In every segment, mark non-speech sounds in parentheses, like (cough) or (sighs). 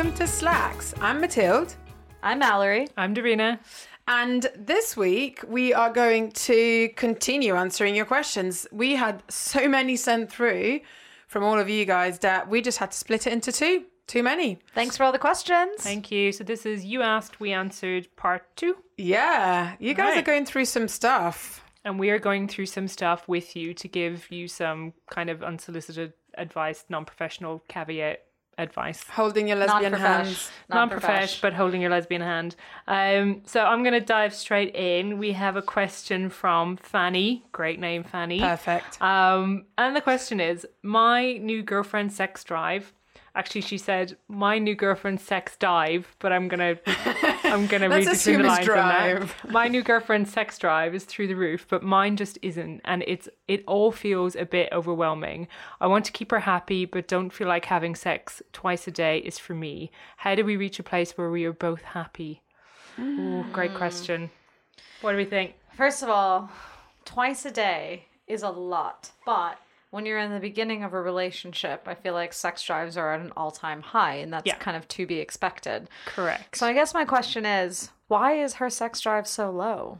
welcome to Slacks. I'm Mathilde, I'm Mallory. I'm Davina. and this week we are going to continue answering your questions. We had so many sent through from all of you guys that we just had to split it into two. Too many. Thanks for all the questions. Thank you. So this is you asked, we answered part two, Yeah, you guys are going through some stuff. and we are going through some stuff with you to give you some kind of unsolicited advice, non-professional caveat advice. Holding your lesbian Non-profesh. hands. non-profesh, but holding your lesbian hand. Um, so I'm going to dive straight in. We have a question from Fanny. Great name, Fanny. Perfect. Um, and the question is, my new girlfriend sex drive. Actually, she said my new girlfriend's sex dive, but I'm gonna, (laughs) I'm gonna read between the lines on that. (laughs) My new girlfriend's sex drive is through the roof, but mine just isn't, and it's it all feels a bit overwhelming. I want to keep her happy, but don't feel like having sex twice a day is for me. How do we reach a place where we are both happy? Ooh, great mm. question. What do we think? First of all, twice a day is a lot, but when you're in the beginning of a relationship, I feel like sex drives are at an all time high, and that's Yeah. kind of to be expected. Correct. So I guess my question is why is her sex drive so low?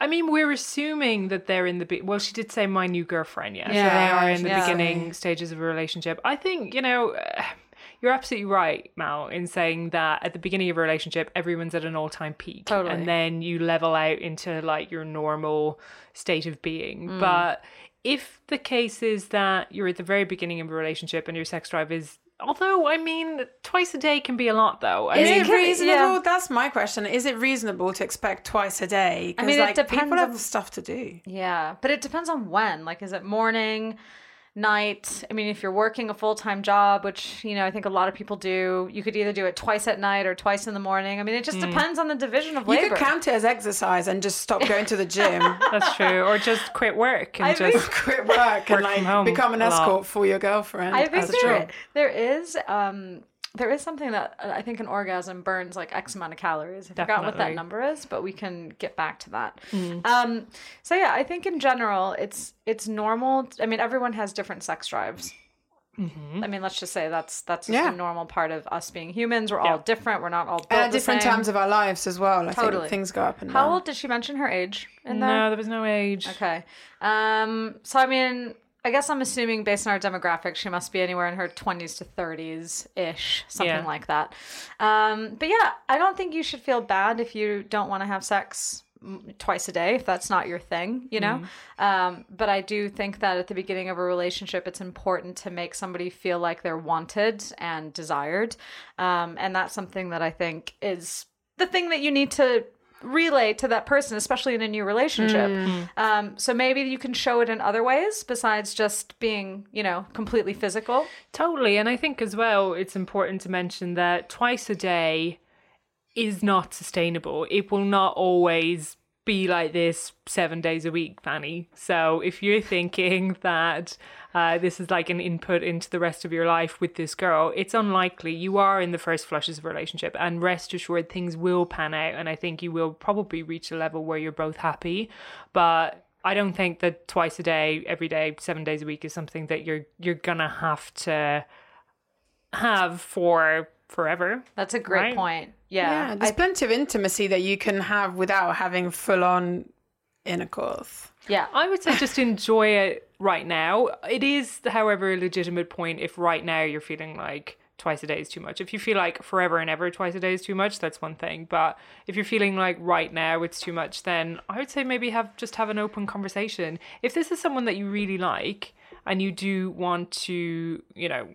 I mean, we're assuming that they're in the be- well. She did say my new girlfriend, yeah. so they are in the yeah. beginning stages of a relationship. I think you know, uh, (sighs) you're absolutely right, Mal, in saying that at the beginning of a relationship, everyone's at an all-time peak, Totally. and then you level out into like your normal state of being. Mm. But if the case is that you're at the very beginning of a relationship and your sex drive is Although, I mean, twice a day can be a lot, though. I Is mean, it reasonable? yeah. That's my question. Is it reasonable to expect twice a day? 'Cause, mean, it like, depends People have on- stuff to do. Yeah, but it depends on when. Like, is it morning, night? I mean, if you're working a full time job, which, you know, I think a lot of people do, you could either do it twice at night or twice in the morning. I mean, it just depends on the division of labor. You could count it as exercise and just stop going to the gym, (laughs) that's true. Or just quit work and I just. think- (laughs) quit work, and from like home become an escort for your girlfriend. I think as there, job. there is um there is something that uh, I think an orgasm burns like X amount of calories. I forgot what that number is, but we can get back to that. Um, so yeah, I think in general, it's it's normal. I mean, everyone has different sex drives. I mean, let's just say that's that's just Yeah. a normal part of us being humans. We're all different. We're not all built at different same. times of our lives as well. I Totally. think things go up and How down. old did she mention her age in there? No, there was no age. Okay. Um, so I mean, I guess I'm assuming based on our demographic, she must be anywhere in her 20s to 30s ish, something Yeah. like that. Um, but yeah, I don't think you should feel bad if you don't want to have sex mm, twice a day if that's not your thing you know um, but i do think that at the beginning of a relationship it's important to make somebody feel like they're wanted and desired um, and that's something that i think is the thing that you need to relay to that person especially in a new relationship um, so maybe you can show it in other ways besides just being you know completely physical Totally. And I think as well, it's important to mention that twice a day is not sustainable. It will not always be like this seven days a week, Fanny. So if you're thinking (laughs) that uh, this is like an input into the rest of your life with this girl, it's unlikely. You are in the first flushes of a relationship, and rest assured, things will pan out. And I think you will probably reach a level where you're both happy. But I don't think that twice a day, every day, seven days a week is something that you're you're gonna have to have for forever. that's a great Right. point yeah, yeah, there's I- plenty of intimacy that you can have without having full on intercourse. yeah I would say just enjoy it right now. It is, however, a legitimate point if right now you're feeling like twice a day is too much. If you feel like forever and ever twice a day is too much, that's one thing. But if you're feeling like right now it's too much, then I would say maybe have just have an open conversation. If this is someone that you really like and you do want to, you know,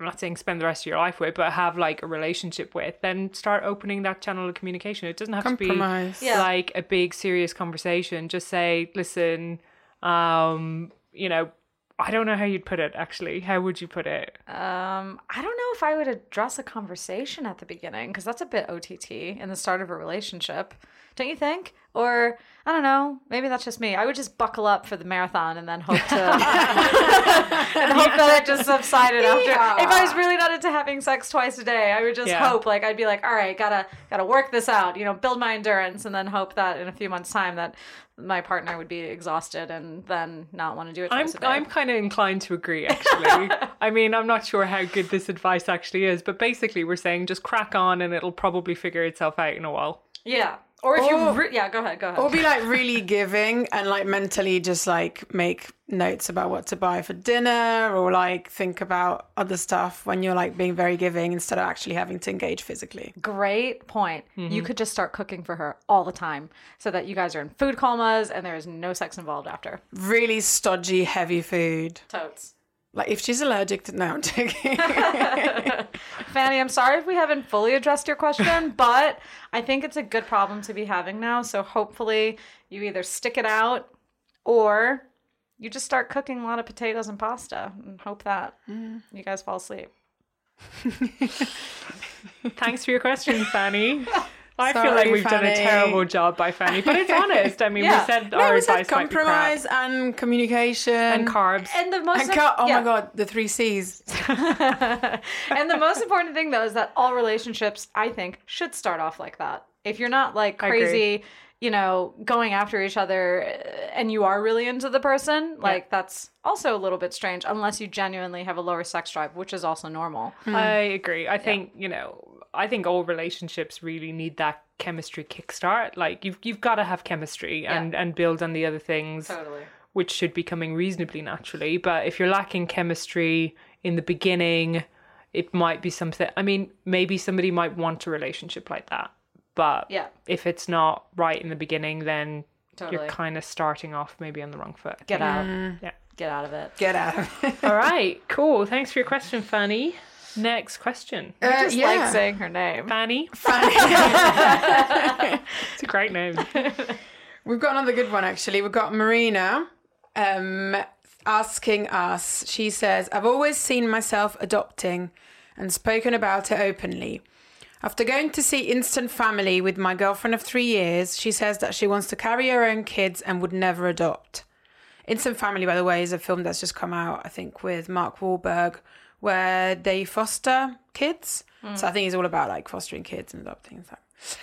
I'm not saying spend the rest of your life with, but have like a relationship with, then start opening that channel of communication. It doesn't have Compromise. to be Yeah. like a big serious conversation. Just say, listen, um, you know, I don't know how you'd put it actually. How would you put it? Um, I don't know if I would address a conversation at the beginning because that's a bit OTT in the start of a relationship. Don't you think? Or I don't know, maybe that's just me. I would just buckle up for the marathon and then hope to (laughs) and hope that it just subsided after. If I was really not into having sex twice a day, I would just Yeah. hope like I'd be like, all right, gotta gotta work this out, you know, build my endurance, and then hope that in a few months' time that my partner would be exhausted and then not want to do it I'm. I'm kind of inclined to agree actually. (laughs) I mean, I'm not sure how good this advice actually is, but basically we're saying just crack on and it'll probably figure itself out in a while. yeah. Or if Or- you, re- yeah, go ahead, go ahead. Or be like really giving and like mentally just like make notes about what to buy for dinner or like think about other stuff when you're like being very giving instead of actually having to engage physically. Great point. Mm-hmm. You could just start cooking for her all the time so that you guys are in food comas and there is no sex involved after. Really stodgy, heavy food. Totes. Like if she's allergic to no, I'm joking. (laughs) Fanny, I'm sorry if we haven't fully addressed your question, (laughs) but I think it's a good problem to be having now. So hopefully you either stick it out or you just start cooking a lot of potatoes and pasta and hope that Mm. you guys fall asleep. (laughs) Thanks for your question, Fanny. I feel like we've done a terrible job by Fanny, but it's honest. I mean, (laughs) Yeah. we said no, our we said advice might be crap. compromise and communication and carbs. And the most And cut- oh yeah. my god, the three C's. (laughs) and the most important thing though is that all relationships i think should start off like that if you're not like crazy you know going after each other uh, and you are really into the person like that's also a little bit strange unless you genuinely have a lower sex drive which is also normal I agree. I think you know. I think all relationships really need that chemistry kickstart. Like you've you've got to have chemistry and and build on the other things, totally which should be coming reasonably naturally. But if you're lacking chemistry in the beginning, it might be something. I mean, maybe somebody might want a relationship like that, but Yeah. if it's not right in the beginning, then Totally. you're kind of starting off maybe on the wrong foot. get out mm. Yeah. get out of it Get out of it. All (laughs) right, cool. Thanks for your question, Fanny. Next question. I Uh, just yeah. like saying her name Fanny. Fanny. (laughs) (laughs) It's a great name. We've got another good one actually. We've got Marina um, asking us. She says, I've always seen myself adopting and spoken about it openly. After going to see Instant Family with my girlfriend of three years, she says that she wants to carry her own kids and would never adopt. Instant Family, by the way, is a film that's just come out, I think, with Mark Wahlberg, where they foster kids. So mm. I think it's all about like fostering kids and adopting and stuff.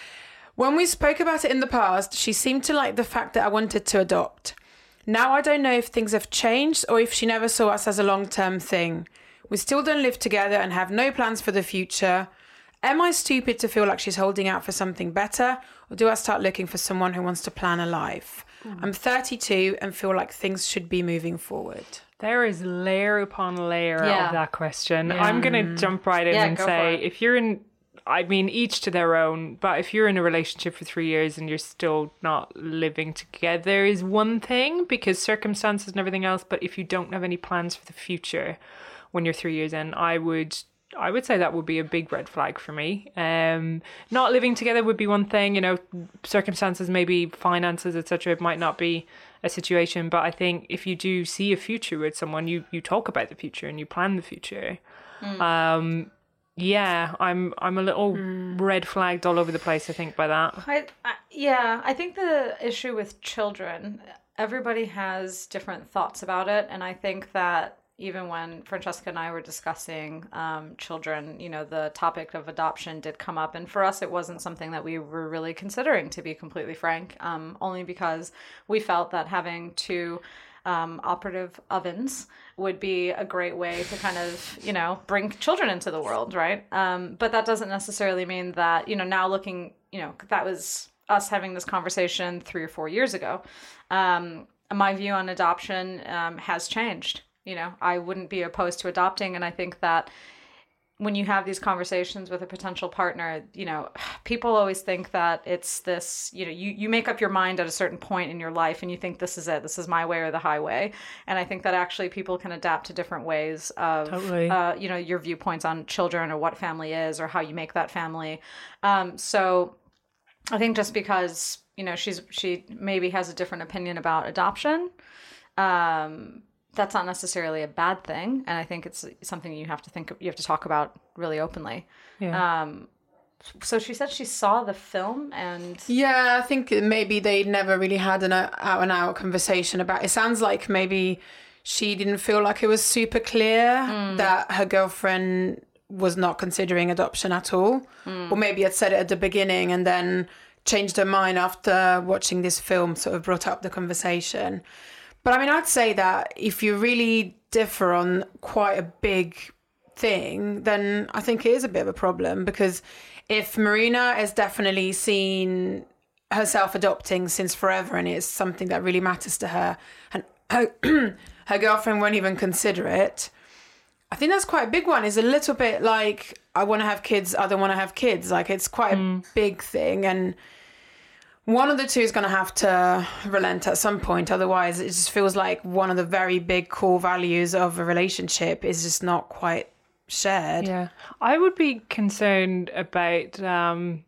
When we spoke about it in the past, she seemed to like the fact that I wanted to adopt. Now I don't know if things have changed or if she never saw us as a long term thing. We still don't live together and have no plans for the future. Am I stupid to feel like she's holding out for something better, or do I start looking for someone who wants to plan a life? Hmm. I'm 32 and feel like things should be moving forward. There is layer upon layer Yeah. of that question. I'm going to jump right in Yeah, and say if you're in, I mean, each to their own, but if you're in a relationship for three years and you're still not living together, is one thing because circumstances and everything else. But if you don't have any plans for the future when you're three years in, I would. I would say that would be a big red flag for me. Um, not living together would be one thing, you know, circumstances, maybe finances, etc. It might not be a situation, but I think if you do see a future with someone, you you talk about the future and you plan the future. Um, yeah, I'm I'm a little red flagged all over the place. I think by that. I, I yeah, I think the issue with children, everybody has different thoughts about it, and I think that even when Francesca and I were discussing um, children, you know, the topic of adoption did come up, and for us, it wasn't something that we were really considering, to be completely frank, um, only because we felt that having two um, operative ovens would be a great way to kind of you know bring children into the world right? Um, but that doesn't necessarily mean that you know now looking you know that was us having this conversation three or four years ago um, my view on adoption um, has changed you know i wouldn't be opposed to adopting and i think that when you have these conversations with a potential partner, you know, (sighs) people always think that it's this, you know, you, you make up your mind at a certain point in your life and you think this is it, this is my way or the highway. And I think that actually people can adapt to different ways of, Totally. uh, you know, your viewpoints on children or what family is or how you make that family. Um, so I think just because, you know, she's, she maybe has a different opinion about adoption, um, that's not necessarily a bad thing and i think it's something you have to think you have to talk about really openly Yeah. um so she said she saw the film and Yeah, I think maybe they never really had an uh, out and out conversation about. It sounds like maybe she didn't feel like it was super clear that her girlfriend was not considering adoption at all, or maybe had said it at the beginning and then changed her mind after watching this film. Sort of brought up the conversation. But I mean, I'd say that if you really differ on quite a big thing, then I think it is a bit of a problem because if Marina has definitely seen herself adopting since forever and it's something that really matters to her and her, (clears throat) her girlfriend won't even consider it, I think that's quite a big one. It's a little bit like I want to have kids, I don't want to have kids. Like it's quite a mm. big thing and one of the two is going to have to relent at some point. Otherwise, it just feels like one of the very big core values of a relationship is just not quite shared. Yeah. I would be concerned about um,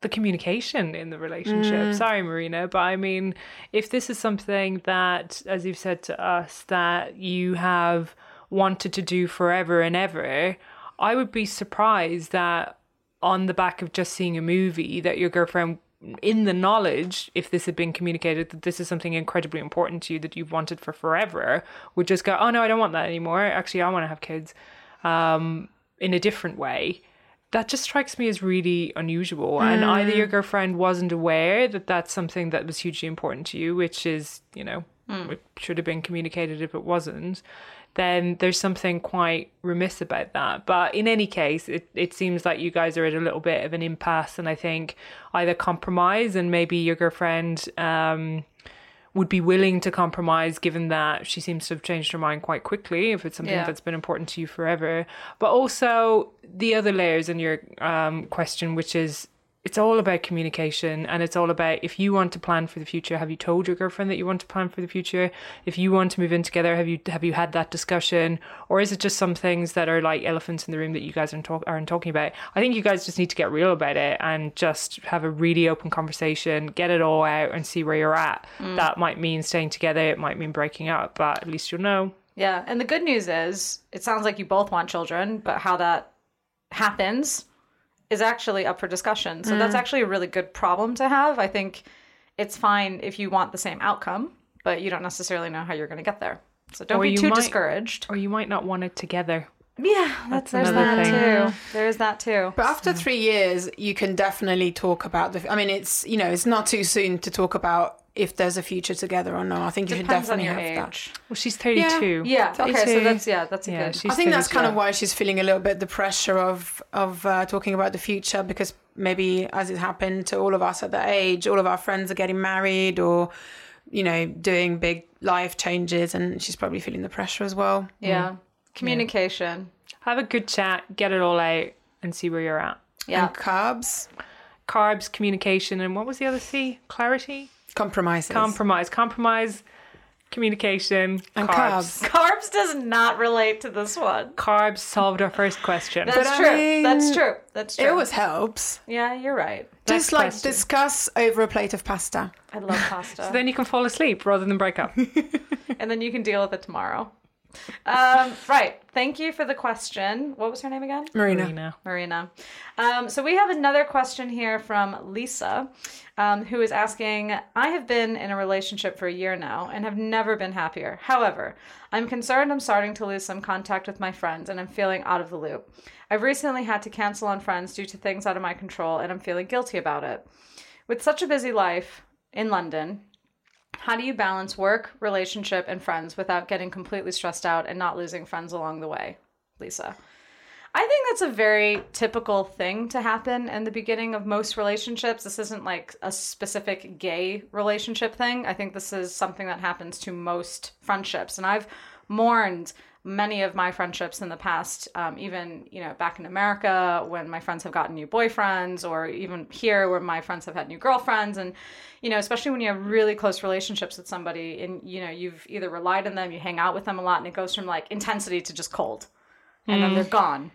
the communication in the relationship. Sorry, Marina, but I mean, if this is something that, as you've said to us, that you have wanted to do forever and ever, I would be surprised that on the back of just seeing a movie that your girlfriend in the knowledge if this had been communicated that this is something incredibly important to you that you've wanted for forever would just go oh no i don't want that anymore. Actually i want to have kids um, in a different way. That just strikes me as really unusual. And either your girlfriend wasn't aware that that's something that was hugely important to you which is you know it should have been communicated if it wasn't then there's something quite remiss about that. But in any case, it, it seems like you guys are at a little bit of an impasse, and I think either compromise and maybe your girlfriend um, would be willing to compromise given that she seems to have changed her mind quite quickly if it's something Yeah. that's been important to you forever. But also the other layers in your um, question, which is it's all about communication and it's all about if you want to plan for the future have you told your girlfriend that you want to plan for the future? If you want to move in together have you have you had that discussion? Or is it just some things that are like elephants in the room that you guys aren't, talk- aren't talking about? I think you guys just need to get real about it and just have a really open conversation get it all out and see where you're at. Mm. That might mean staying together it might mean breaking up but at least you'll know. Yeah, and the good news is it sounds like you both want children, but how that happens is actually up for discussion. So Mm. that's actually a really good problem to have. I think it's fine if you want the same outcome, but you don't necessarily know how you're going to get there. So don't Or be too might- discouraged. or you might not want it together Yeah, that's, there's that thing. too. There's that too. But after three years, you can definitely talk about the. I mean, it's you know, it's not too soon to talk about if there's a future together or not. I think you should Depends on definitely your have that. age. well she's 32 Yeah. Okay. So that's yeah. That's a yeah good. she's I think that's kind of why she's feeling a little bit the pressure of of uh, talking about the future because maybe as it happened to all of us at that age, all of our friends are getting married or you know doing big life changes, and she's probably feeling the pressure as well. yeah. Communication. have a good chat get it all out and see where you're at Yeah. And carbs, carbs, communication, and what was the other C? Clarity, compromises, compromise, compromise, communication, and carbs. carbs. Carbs does not relate to this one. Carbs solved our first question. That's I true. mean, That's true. That's true. It always helps. Yeah, you're right. Just Next like question. discuss over a plate of pasta. I love pasta. So then you can fall asleep rather than break up. (laughs) and then you can deal with it tomorrow. Um, right. Thank you for the question. What was her name again? Marina. Marina. Marina. Um, so we have another question here from Lisa, um, who is asking I have been in a relationship for a year now and have never been happier. However, I'm concerned I'm starting to lose some contact with my friends and I'm feeling out of the loop. I've recently had to cancel on friends due to things out of my control and I'm feeling guilty about it. With such a busy life in London, how do you balance work, relationship, and friends without getting completely stressed out and not losing friends along the way? Lisa. I think that's a very typical thing to happen in the beginning of most relationships. This isn't like a specific gay relationship thing. I think this is something that happens to most friendships. And I've mourned many of my friendships in the past, um, even, you know, back in America when my friends have gotten new boyfriends, or even here where my friends have had new girlfriends. And, you know, especially when you have really close relationships with somebody and, you know, you've either relied on them, you hang out with them a lot, and it goes from like intensity to just cold and then they're gone.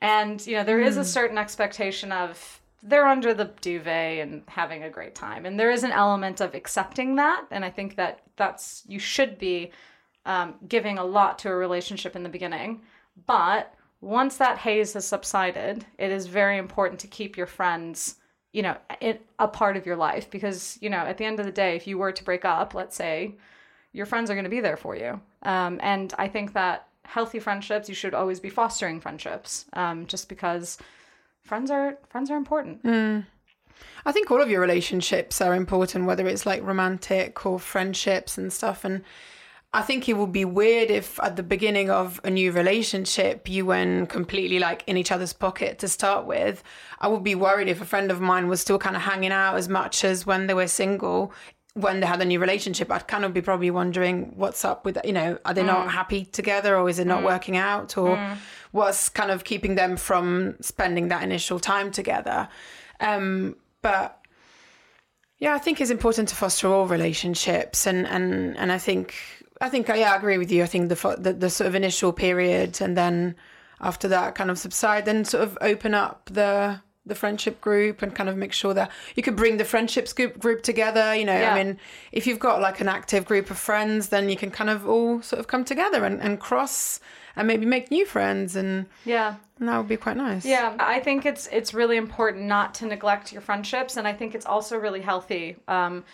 And you know, there is a certain expectation of they're under the duvet and having a great time, and there is an element of accepting that. And I think that that's you should be um, giving a lot to a relationship in the beginning, but once that haze has subsided, it is very important to keep your friends, you know, it, a part of your life because, you know, at the end of the day, if you were to break up, let's say, your friends are going to be there for you. Um, and I think that healthy friendships, you should always be fostering friendships, um, just because friends are friends are important. I think all of your relationships are important, whether it's like romantic or friendships and stuff. And I think it would be weird if at the beginning of a new relationship you went completely like in each other's pocket to start with. I would be worried if a friend of mine was still kind of hanging out as much as when they were single. When they had a new relationship, I'd kind of be probably wondering what's up with, you know, are they not mm. happy together or is it not mm. working out or mm. what's kind of keeping them from spending that initial time together. Um, but yeah, I think it's important to foster all relationships, and and and I think I think yeah, I agree with you. I think the the, the sort of initial period, and then after that, kind of subside, then sort of open up the the friendship group and kind of make sure that you could bring the friendships group group together. You know, Yeah. I mean, if you've got like an active group of friends, then you can kind of all sort of come together and, and cross and maybe make new friends, and, Yeah. and that would be quite nice. Yeah, I think it's it's really important not to neglect your friendships, and I think it's also really healthy, um,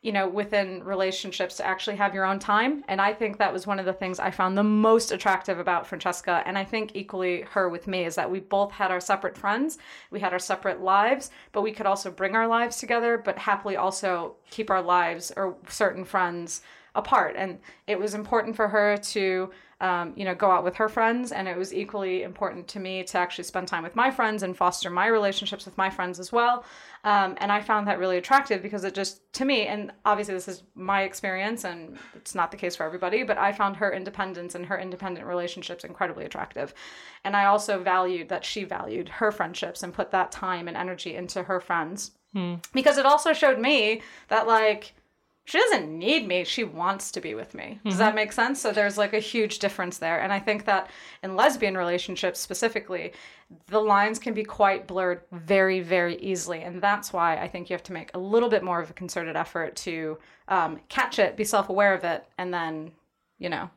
you know, within relationships to actually have your own time. And I think that was one of the things I found the most attractive about Francesca, and I think equally her with me is that we both had our separate friends, we had our separate lives, but we could also bring our lives together, but happily also keep our lives or certain friends apart. And it was important for her to um, you know, go out with her friends. And it was equally important to me to actually spend time with my friends and foster my relationships with my friends as well. Um, and I found that really attractive because it just, to me, and obviously this is my experience and it's not the case for everybody, but I found her independence and her independent relationships incredibly attractive. And I also valued that she valued her friendships and put that time and energy into her friends. Because it also showed me that, like, she doesn't need me. She wants to be with me. Does that make sense? So there's like a huge difference there. And i think that in lesbian relationships specifically the lines can be quite blurred very very easily. And that's why i think you have to make a little bit more of a concerted effort to um, catch it be self-aware of it and then you know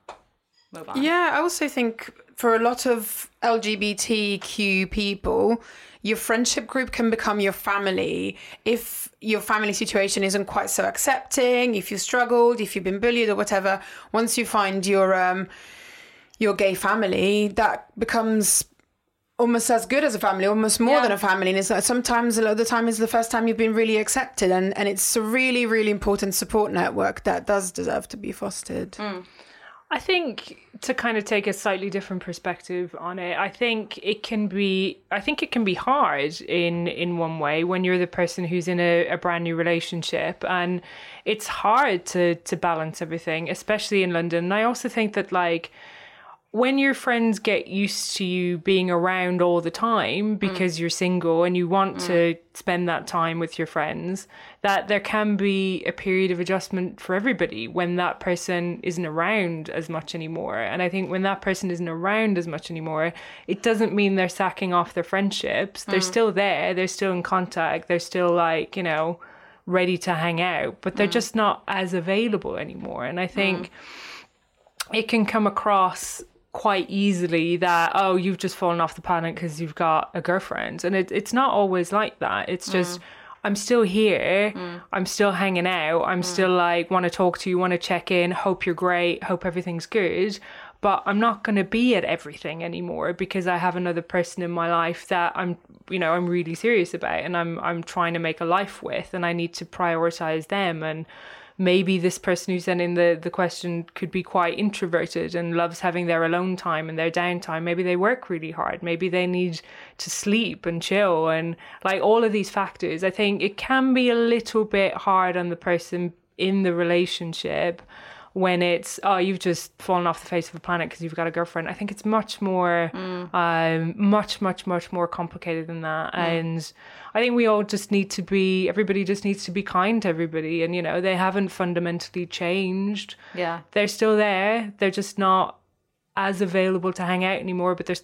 move on. Yeah, I also think for a lot of LGBTQ people, your friendship group can become your family if your family situation isn't quite so accepting, if you struggled, if you've been bullied or whatever. Once you find your um your gay family, that becomes almost as good as a family, almost more Yeah. than a family. And it's like sometimes a lot of the time is the first time you've been really accepted and, and it's a really, really important support network that does deserve to be fostered. I think to kind of take a slightly different perspective on it, I think it can be I think it can be hard in in one way when you're the person who's in a, a brand new relationship and it's hard to to balance everything, especially in London. And I also think that like when your friends get used to you being around all the time mm. because you're single and you want mm. to spend that time with your friends, that there can be a period of adjustment for everybody when that person isn't around as much anymore. And I think when that person isn't around as much anymore, it doesn't mean they're sacking off their friendships. They're mm. still there, they're still in contact, they're still like, you know, ready to hang out, but they're just not as available anymore. And I think it can come across quite easily that oh you've just fallen off the planet because you've got a girlfriend. And it, it's not always like that. It's mm. just i'm still here. Mm. I'm still hanging out. I'm mm. still like want to talk to you want to check in. Hope you're great. Hope everything's good. But i'm not going to be at everything anymore because i have another person in my life that i'm you know i'm really serious about and i'm i'm trying to make a life with and i need to prioritize them and maybe this person who's sending the, the question could be quite introverted and loves having their alone time and their downtime. Maybe they work really hard. Maybe they need to sleep and chill and like all of these factors. I think it can be a little bit hard on the person in the relationship when it's oh you've just fallen off the face of the planet because you've got a girlfriend. I think it's much more um much much much more complicated than that. And i think we all just need to be everybody just needs to be kind to everybody. And you know they haven't fundamentally changed. Yeah. They're still there. They're just not as available to hang out anymore but they're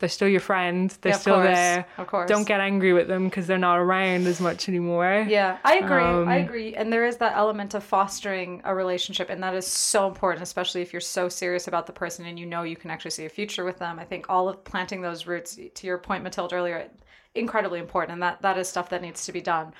They're still your friend. They're Yeah, still course, there. of course. Don't get angry with them because they're not around as much anymore. Yeah, I agree. Um, I agree. And there is that element of fostering a relationship, and that is so important, especially if you're so serious about the person and you know you can actually see a future with them. I think all of planting those roots, to your point, Matilda, earlier, incredibly important, and that that is stuff that needs to be done.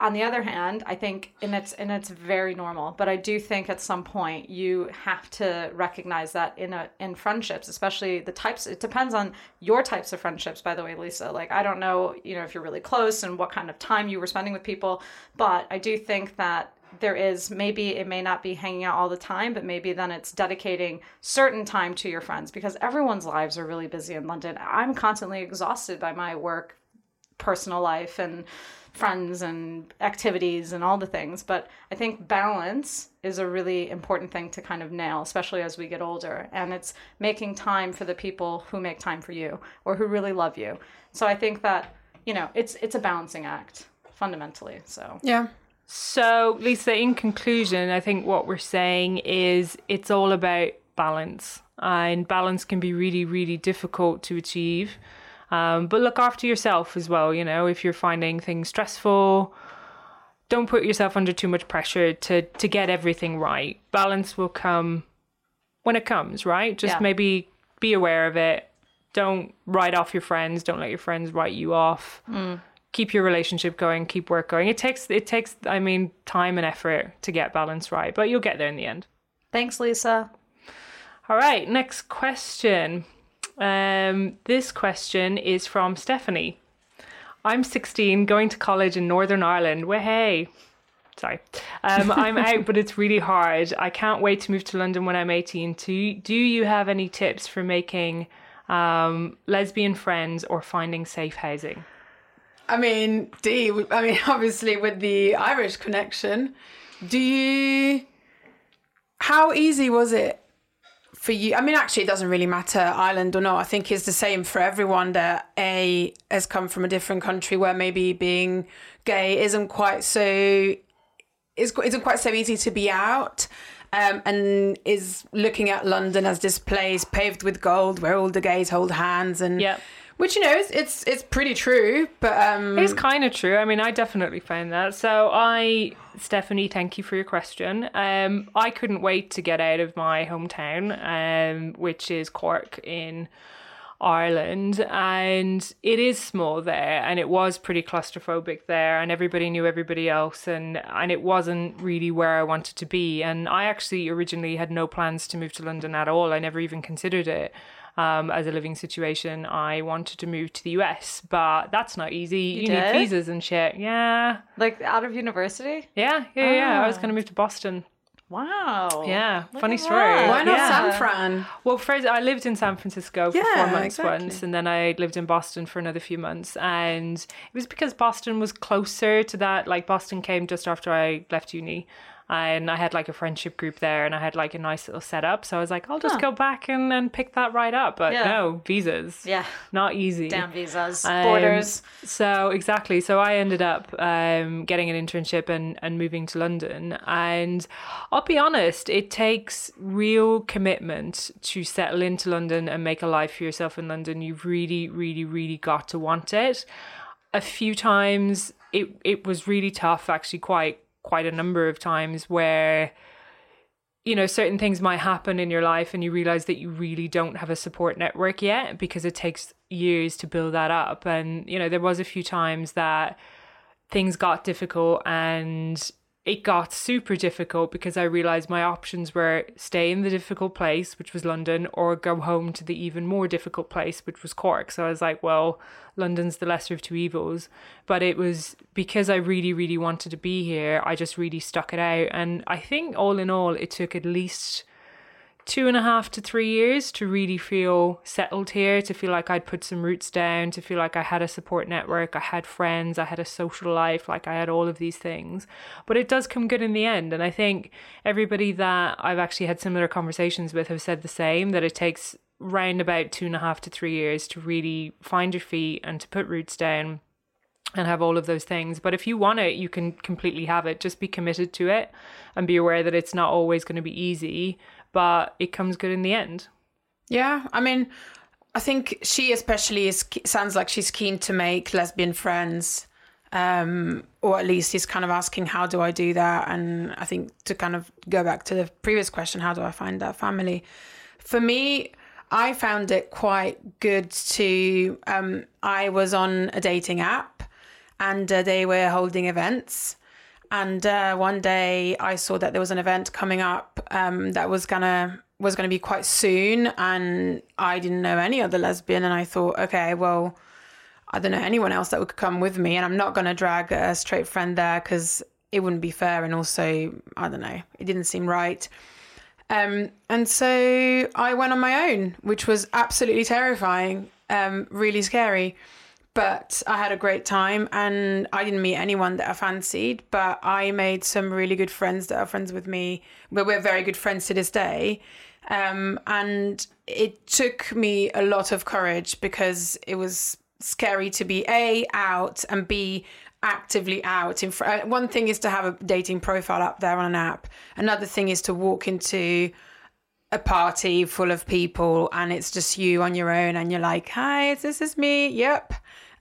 On the other hand, I think, and it's and it's very normal, but I do think at some point you have to recognize that in a in friendships, especially the types. It depends on your types of friendships, by the way, Lisa. Like I don't know, you know, if you're really close and what kind of time you were spending with people, but I do think that there is maybe it may not be hanging out all the time, but maybe then it's dedicating certain time to your friends because everyone's lives are really busy in London. I'm constantly exhausted by my work, personal life, and friends and activities and all the things. But I think balance is a really important thing to kind of nail, especially as we get older. And it's making time for the people who make time for you or who really love you. So I think that, you know, it's it's a balancing act fundamentally. So Yeah. So, Lisa, in conclusion, I think what we're saying is it's all about balance. And balance can be really, really difficult to achieve. Um, but look after yourself as well. You know, if you're finding things stressful, don't put yourself under too much pressure to to get everything right. Balance will come when it comes, right? Just Yeah. maybe be aware of it. Don't write off your friends. Don't let your friends write you off. Keep your relationship going. Keep work going. It takes it takes I mean time and effort to get balance right, but you'll get there in the end. thanks, Lisa. All right, next question. Um, this question is from Stephanie. I'm 16, going to college in Northern Ireland. Way Sorry. Um, (laughs) I'm out, but it's really hard. I can't wait to move to London when I'm 18. Do, do you have any tips for making um, lesbian friends or finding safe housing? I mean, D, I mean, (laughs) obviously with the Irish connection, do you. How easy was it for you? I mean, actually, it doesn't really matter, Ireland or not. I think it's the same for everyone that A has come from a different country where maybe being gay isn't quite so. It's, isn't quite so easy to be out. Um, and is looking at London as this place paved with gold where all the gays hold hands and Yep. Which you know it's it's, it's pretty true but um It's kind of true. I mean, I definitely found that. So, I, Stephanie, thank you for your question. Um, I couldn't wait to get out of my hometown, um, which is Cork in Ireland, and it is small there, and it was pretty claustrophobic there, and everybody knew everybody else, and and it wasn't really where I wanted to be. And I actually originally had no plans to move to London at all. I never even considered it um, as a living situation. I wanted to move to the US, but that's not easy. You, did? need visas and shit. Yeah, Like out of university? yeah, yeah, yeah. I was going to move to Boston. Wow. Yeah, Look funny story. that. why not Yeah. San Fran Well, first I lived in San Francisco for Yeah, four months exactly. once, and then I lived in Boston for another few months. And it was because Boston was closer to that. Like Boston came just after I left uni, and I had like a friendship group there, and I had like a nice little setup. So I was like, I'll just Huh. go back and, and pick that right up. But Yeah. no visas. Yeah. Not easy. Damn visas. Um, Borders. So exactly. So I ended up um, getting an internship and, and moving to London. And I'll be honest, it takes real commitment to settle into London and make a life for yourself in London. You've really, really, really got to want it. A few times it it was really tough, actually quite quite a number of times where you know certain things might happen in your life and you realize that you really don't have a support network yet because it takes years to build that up. And you know there was a few times that things got difficult and it got super difficult because I realized my options were stay in the difficult place, which was London, or go home to the even more difficult place, which was Cork. So I was like, well, London's the lesser of two evils. But it was because I really, really wanted to be here, I just really stuck it out. And I think all in all, it took at least two and a half to three years to really feel settled here, to feel like I'd put some roots down, to feel like I had a support network, I had friends, I had a social life, like I had all of these things. But it does come good in the end. And I think everybody that I've actually had similar conversations with have said the same that it takes round about two and a half to three years to really find your feet and to put roots down and have all of those things. But if you want it, you can completely have it. Just be committed to it and be aware that it's not always going to be easy, but it comes good in the end. Yeah, I mean, I think she especially is sounds like she's keen to make lesbian friends, um, or at least is kind of asking how do I do that? And I think to kind of go back to the previous question, how do I find that family? For me, I found it quite good to. Um, I was on a dating app, and uh, they were holding events. And uh, one day I saw that there was an event coming up um, that was gonna was to be quite soon and I didn't know any other lesbian and I thought okay well I don't know anyone else that would come with me and I'm not to drag a straight friend there cuz it wouldn't be fair and also I don't know it didn't seem right. Um, and so I went on my own which was absolutely terrifying um, really scary but I had a great time and I didn't meet anyone that I fancied, but I made some really good friends that are friends with me. But we're very good friends to this day. Um, and it took me a lot of courage because it was scary to be A, out, and B, actively out. In uh, one thing is to have a dating profile up there on an app, another thing is to walk into a party full of people and it's just you on your own and you're like, hi, this is me. Yep.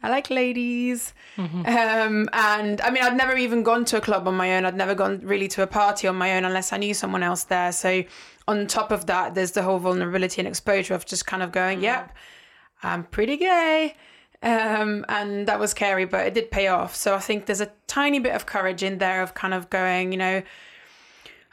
I like ladies. Mm-hmm. Um, and I mean, I'd never even gone to a club on my own. I'd never gone really to a party on my own unless I knew someone else there. So on top of that, there's the whole vulnerability and exposure of just kind of going, mm-hmm. yep, I'm pretty gay. Um, and that was scary, but it did pay off. So I think there's a tiny bit of courage in there of kind of going, you know,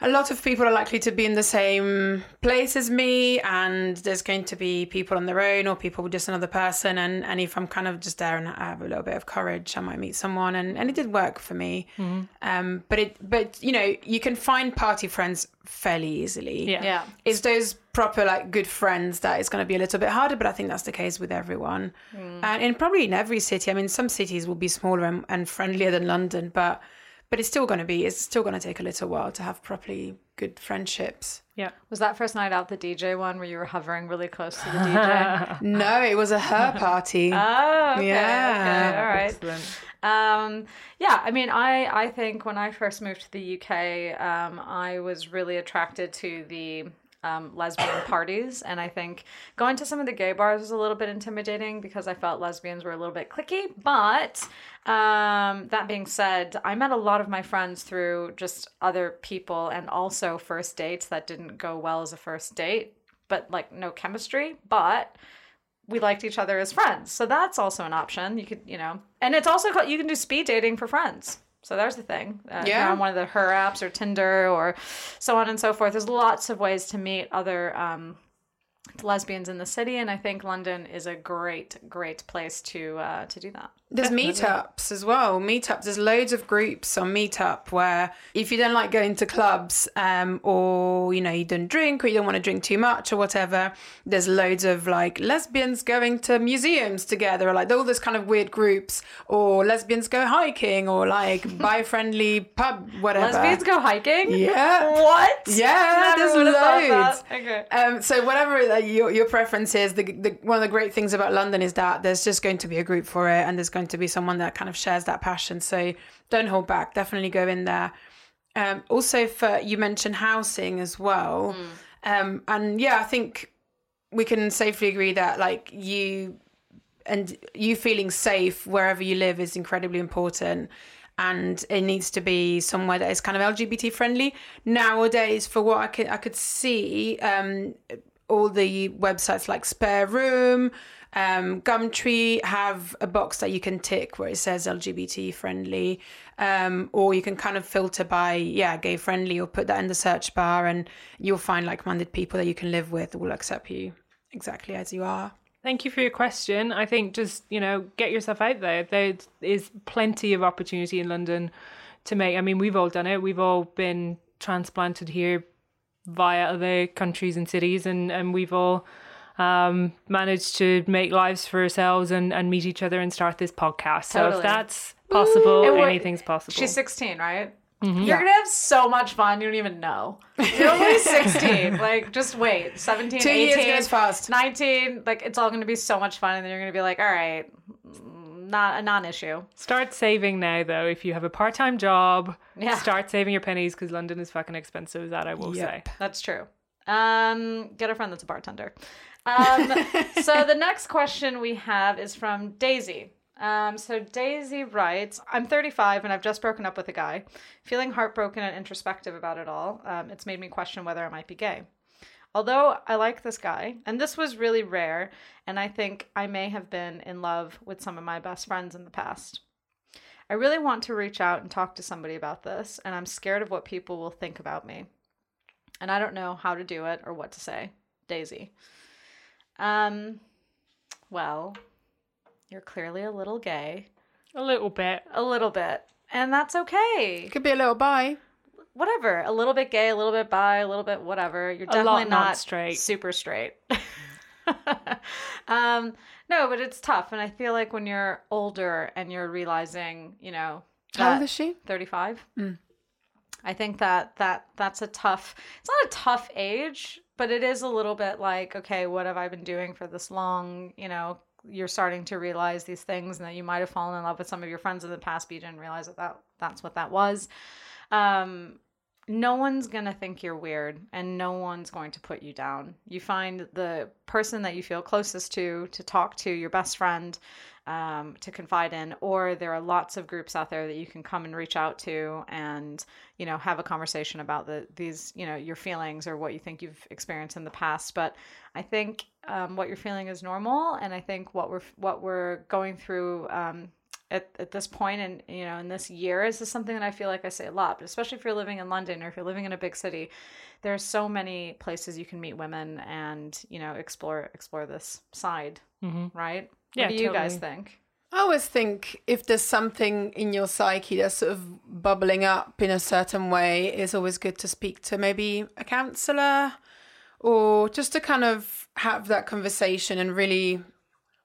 a lot of people are likely to be in the same place as me and there's going to be people on their own or people with just another person and, and if i'm kind of just there and i have a little bit of courage i might meet someone and, and it did work for me mm-hmm. um, but it but you know you can find party friends fairly easily yeah, yeah. it's those proper like good friends that is going to be a little bit harder but i think that's the case with everyone mm. and in probably in every city i mean some cities will be smaller and, and friendlier than london but but it's still going to be it's still going to take a little while to have properly good friendships. Yeah was that first night out the dj one where you were hovering really close to the dj (laughs) no it was a her party. (laughs) Oh okay, yeah. okay, all right. Excellent. Um, yeah, I mean, I I think when I first moved to the UK, um, I was really attracted to the um, lesbian parties. And I think going to some of the gay bars was a little bit intimidating because I felt lesbians were a little bit clicky. But um, that being said, I met a lot of my friends through just other people and also first dates that didn't go well as a first date, but like no chemistry. But we liked each other as friends. So that's also an option. You could, you know, and it's also you can do speed dating for friends. So there's the thing. Uh, yeah. on one of the her apps or Tinder or so on and so forth. There's lots of ways to meet other um, lesbians in the city, and I think London is a great, great place to uh, to do that. There's Definitely. meetups as well. Meetups. There's loads of groups on Meetup where if you don't like going to clubs, um, or you know you don't drink or you don't want to drink too much or whatever, there's loads of like lesbians going to museums together, or like all those kind of weird groups, or lesbians go hiking, or like (laughs) bi-friendly pub, whatever. Lesbians go hiking. Yeah. What? Yeah. Never there's loads. Okay. Um. So whatever your your preference is, the, the one of the great things about London is that there's just going to be a group for it, and there's going going to be someone that kind of shares that passion. So don't hold back. Definitely go in there. Um, also, for you mentioned housing as well, mm. um, and yeah, I think we can safely agree that like you and you feeling safe wherever you live is incredibly important and it needs to be somewhere that is kind of LGBT friendly. Nowadays, for what I could I could see, um, all the websites like Spare Room, um, Gumtree have a box that you can tick where it says LGBT friendly, um, or you can kind of filter by yeah gay friendly or put that in the search bar, and you'll find like-minded people that you can live with will accept you exactly as you are. Thank you for your question. I think just you know get yourself out there. There is plenty of opportunity in London to make. I mean, we've all done it. We've all been transplanted here via other countries and cities, and and we've all um, managed to make lives for ourselves and, and meet each other and start this podcast. Totally. So if that's possible, anything's possible. She's 16, right? Mm-hmm. You're yeah. gonna have so much fun. You don't even know. You're only (laughs) 16. like, just wait. 17, Two 18, years fast. 19. Like, it's all gonna be so much fun, and then you're gonna be like, all right, not a non-issue. Start saving now, though. If you have a part-time job, yeah. start saving your pennies because London is fucking expensive. That I will yep. say. That's true. Um, get a friend that's a bartender. Um, (laughs) so the next question we have is from Daisy. Um, so Daisy writes, I'm 35 and I've just broken up with a guy. Feeling heartbroken and introspective about it all, um, it's made me question whether I might be gay. Although I like this guy, and this was really rare, and I think I may have been in love with some of my best friends in the past. I really want to reach out and talk to somebody about this, and I'm scared of what people will think about me. And I don't know how to do it or what to say. Daisy. Um, well, you're clearly a little gay. A little bit. A little bit. And that's okay. Could be a little bi. Whatever. A little bit gay, a little bit bi, a little bit whatever. You're A definitely lot not not straight. super straight. (laughs) um, no, but it's tough. And I feel like when you're older and you're realizing, you know, How old is she? 35 Mm. i think that that that's a tough it's not a tough age but it is a little bit like okay what have i been doing for this long? You know you're starting to realize these things and that you might have fallen in love with some of your friends in the past but you didn't realize that, that that's what that was. Um no one's going to think you're weird and no one's going to put you down. You find the person that you feel closest to to talk to your best friend um, to confide in or there are lots of groups out there that you can come and reach out to and you know have a conversation about the these you know your feelings or what you think you've experienced in the past. But i think um, what you're feeling is normal and i think what we're what we're going through um, at, at this point and you know in this year is just something that i feel like i say a lot but especially if you're living in london or if you're living in a big city there's so many places you can meet women and you know explore explore this side hmm right Yeah, what do you guys think I always think if there's something in your psyche that's sort of bubbling up in a certain way, it's always good to speak to maybe a counselor or just to kind of have that conversation and really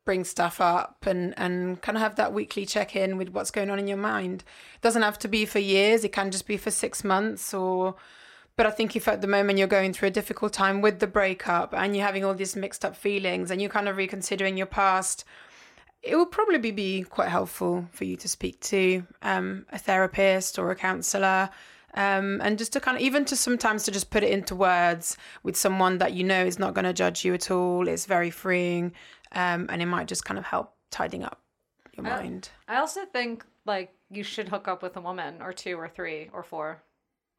bring stuff up and, and kind of have that weekly check in with what's going on in your mind. It doesn't have to be for years, it can just be for six months or. But I think if at the moment you're going through a difficult time with the breakup and you're having all these mixed up feelings and you're kind of reconsidering your past, it will probably be quite helpful for you to speak to um, a therapist or a counselor um, and just to kind of even to sometimes to just put it into words with someone that you know is not going to judge you at all it's very freeing um, and it might just kind of help tidying up your Yeah. mind I also think like you should hook up with a woman or two or three or four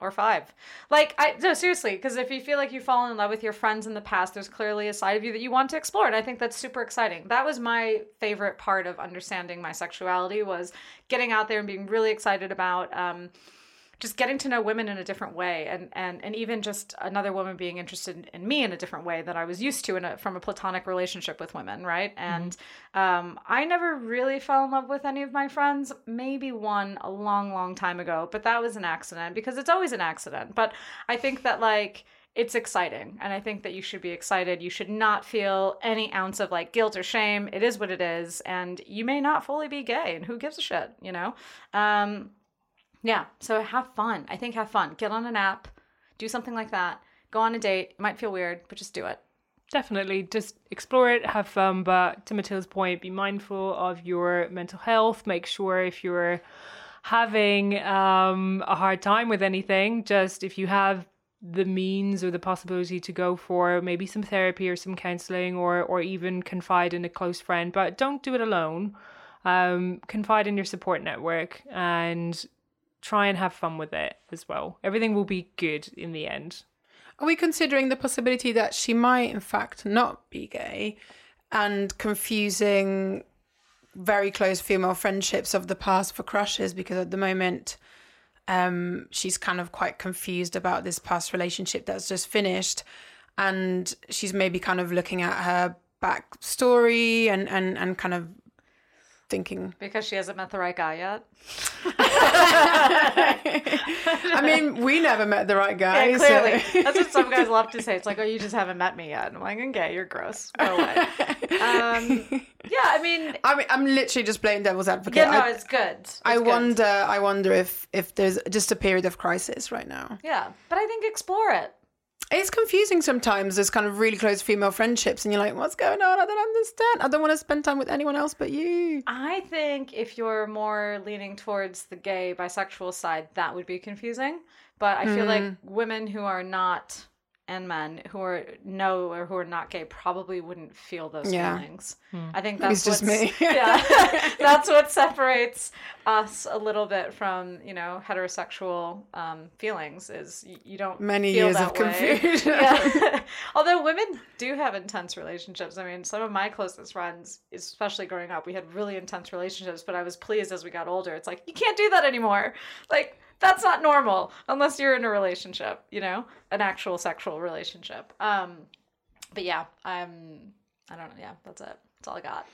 or five. Like I no seriously, because if you feel like you've fallen in love with your friends in the past, there's clearly a side of you that you want to explore, and I think that's super exciting. That was my favorite part of understanding my sexuality was getting out there and being really excited about. Um, just getting to know women in a different way and and and even just another woman being interested in me in a different way that I was used to in a, from a platonic relationship with women right? And um, I never really fell in love with any of my friends maybe one a long long time ago but that was an accident because it's always an accident. But I think that like it's exciting and i think that you should be excited. You should not feel any ounce of like guilt or shame. It is what it is and you may not fully be gay and who gives a shit you know? Um yeah, so have fun. I think have fun. Get on an app, do something like that. Go on a date. It might feel weird, but just do it. Definitely, just explore it, have fun, but to Matilda's point, be mindful of your mental health. Make sure if you're having um, a hard time with anything, just if you have the means or the possibility to go for maybe some therapy or some counseling or or even confide in a close friend, but don't do it alone. Um, confide in your support network and try and have fun with it as well. Everything will be good in the end. Are we considering the possibility that she might, in fact, not be gay and confusing very close female friendships of the past for crushes? Because at the moment, um, she's kind of quite confused about this past relationship that's just finished. And she's maybe kind of looking at her backstory and, and, and kind of thinking Because she hasn't met the right guy yet. (laughs) I mean, we never met the right guy. Yeah, clearly. so- That's what some guys love to say. It's like, oh, you just haven't met me yet. And I'm like, okay, you're gross. Go away. (laughs) Um, yeah, I mean, I mean, I'm literally just playing devil's advocate. yeah, no, I, it's good. It's I good. wonder. I wonder if if there's just a period of crisis right now. Yeah, but I think explore it. It's confusing sometimes. There's kind of really close female friendships, and you're like, "What's going on? I don't understand. I don't want to spend time with anyone else but you." I think if you're more leaning towards the gay bisexual side, that would be confusing. But I feel like hmm. women who are not and men who are no or who are not gay probably wouldn't feel those Yeah. feelings. I think that's just me. (laughs) yeah, (laughs) that's what separates us a little bit from you know heterosexual um, feelings. Is you, you don't Many feel years of way. confusion. (laughs) Yeah. Although women do have intense relationships. I mean, some of my closest friends, especially growing up, we had really intense relationships. But I was pleased as we got older. It's like you can't do that anymore. Like that's not normal unless you're in a relationship. You know, an actual sexual relationship. Um, but yeah, I'm. I don't know. Yeah, that's it. That's all I got.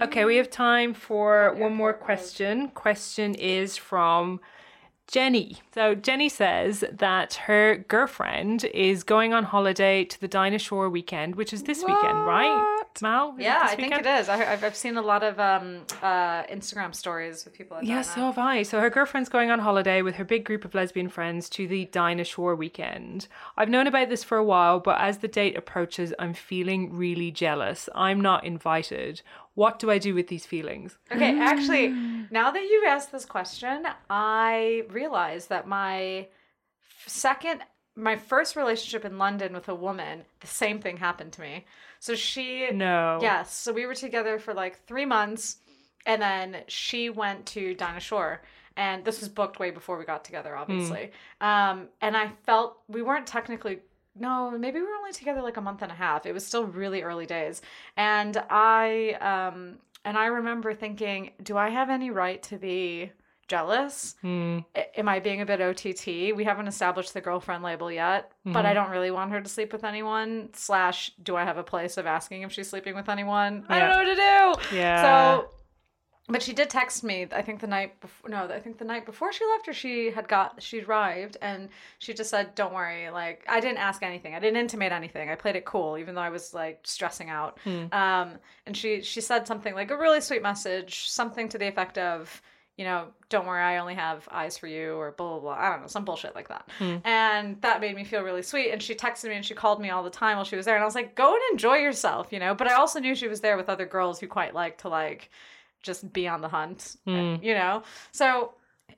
Okay, we have time for one more question. Question is from Jenny. So Jenny says that her girlfriend is going on holiday to the Dinah Shore weekend, which is this weekend, right? Mal? Is Yeah, I think it is. I, I've, I've seen a lot of um, uh, Instagram stories with people. At Yeah, so have I. So her girlfriend's going on holiday with her big group of lesbian friends to the Dinah Shore weekend. I've known about this for a while, but as the date approaches, I'm feeling really jealous. I'm not invited. What do I do with these feelings? Okay, (gasps) actually, now that you've asked this question, I realized that my second, my first relationship in London with a woman, the same thing happened to me. So she, No. yes, so we were together for like three months, and then she went to Dinah Shore. And this was booked way before we got together, obviously. Um, and I felt we weren't technically no, maybe we were only together like a month and a half. It was still really early days. And I um and I remember thinking, do I have any right to be jealous? Hmm. A- Am I being a bit OTT? We haven't established the girlfriend label yet, but I mm-hmm. don't really want her to sleep with anyone. Slash, do I have a place of asking if she's sleeping with anyone? I don't know what to do. Yeah. So, but she did text me. I think the night before. No, I think the night before she left, or she had got she arrived, and she just said, "Don't worry." Like I didn't ask anything. I didn't intimate anything. I played it cool, even though I was like stressing out. Hmm. Um, and she she said something like a really sweet message, something to the effect of. You know, don't worry, I only have eyes for you, or blah, blah, blah. I don't know, some bullshit like that. Hmm. And that made me feel really sweet. And she texted me and she called me all the time while she was there. And I was like, go and enjoy yourself, you know? But I also knew she was there with other girls who quite like to, like, just be on the hunt, hmm. eh, you know? So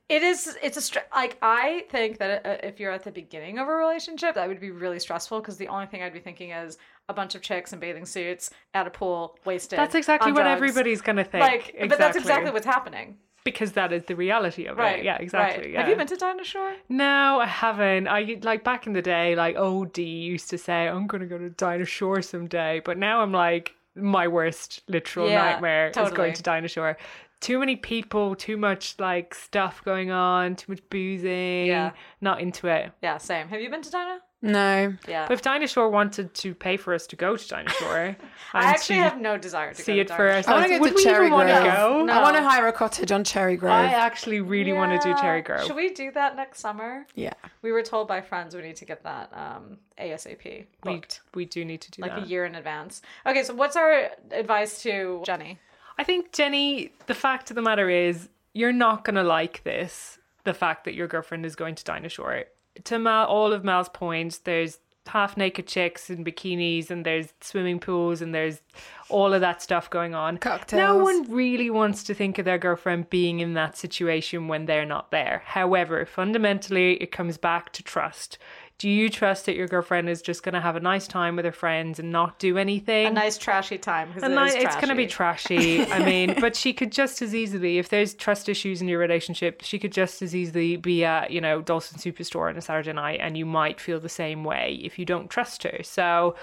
it is, it's a, str- like, I think that uh, if you're at the beginning of a relationship, that would be really stressful because the only thing I'd be thinking is a bunch of chicks in bathing suits at a pool, wasted. That's exactly what drugs. everybody's going to think. Like, but that's exactly what's happening. Because that is the reality of Right. it. Yeah, exactly. Right. Yeah. Have you been to Dinah Shore? No, I haven't. I like back in the day, like OD used to say, "I'm gonna go to Dinah Shore someday," but now I'm like, my worst literal Yeah, nightmare is going to Dinah Shore. Too many people, too much like stuff going on, too much boozing. Yeah. Not into it. Yeah, same. Have you been to Dinah? No. Yeah. But if Dinah Shore wanted to pay for us to go to Dinah (laughs) Shore, I actually to have no desire to see go it to for Dinah ourselves, I want to go would to we Cherry even want to Grove. go? No. I want to hire a cottage on Cherry Grove. I actually really want to do Cherry Grove. Should we do that next summer? yeah. We were told by friends we need to get that um, ASAP we, we do need to do like that. a year in advance. Okay, so what's our advice to Jenny? I think, Jenny, the fact of the matter is, you're not going to like this. The fact that your girlfriend is going to Dinah Shore. To Mal, all of Mal's points, there's half naked chicks in bikinis, and there's swimming pools, and there's all of that stuff going on. Cocktails. No one really wants to think of their girlfriend being in that situation when they're not there. However, fundamentally, it comes back to trust. Do you trust that your girlfriend is just going to have a nice time with her friends and not do anything? A nice trashy time because And it like, is it's going to be trashy. I (laughs) mean, but she could just as easily, if there's trust issues in your relationship, she could just as easily be at, you know, Dalston Superstore on a Saturday night, and you might feel the same way if you don't trust her. So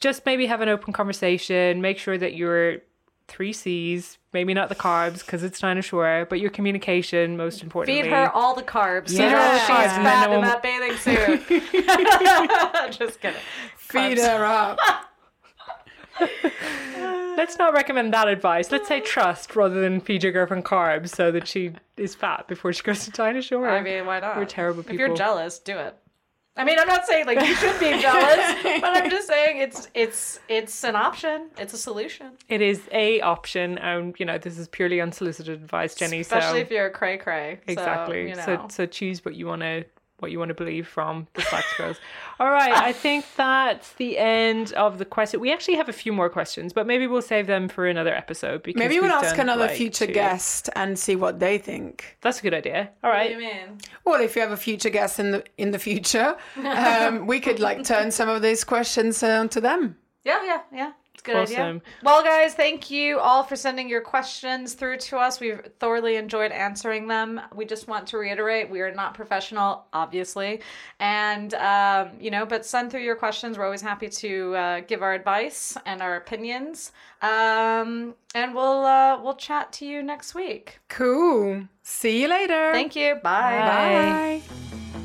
just maybe have an open conversation. Make sure that your three C's, maybe not the carbs because it's Dinah Shore, but your communication, most importantly. Feed her all the carbs. Feed her all the She's carbs, and then fat in that bathing (laughs) suit. (laughs) Just kidding. Feed Carbs. her up. (laughs) Let's not recommend that advice. Let's say trust rather than feed your girlfriend carbs so that she is fat before she goes to Dinah Shore. I mean, why not? We're terrible If you're jealous, do it. I mean, I'm not saying like you should be (laughs) jealous, but I'm just saying it's it's it's an option. It's a solution, It is a option, and you know this is purely unsolicited advice, Jenny. especially so if you're a cray cray. exactly. So, you So, so choose what you want to what you want to believe from the Slacks Girls. All right, I think (laughs) that's the end of the question. We actually have a few more questions, but maybe we'll save them for another episode. Because Maybe we'll ask another like future two. guest and see what they think. That's a good idea. All right. mean? Well, if you have a future guest in the in the future, um, we could like turn some of these questions um, to them. (laughs) Yeah, yeah, yeah. It's a good idea. Awesome. Well, guys, thank you all for sending your questions through to us. We've thoroughly enjoyed answering them. We just want to reiterate we are not professional, obviously. And, um, you know, but send through your questions. We're always happy to uh, give our advice and our opinions. Um, and we'll uh, we'll chat to you next week. Cool. See you later. Thank you. Bye. Bye. Bye.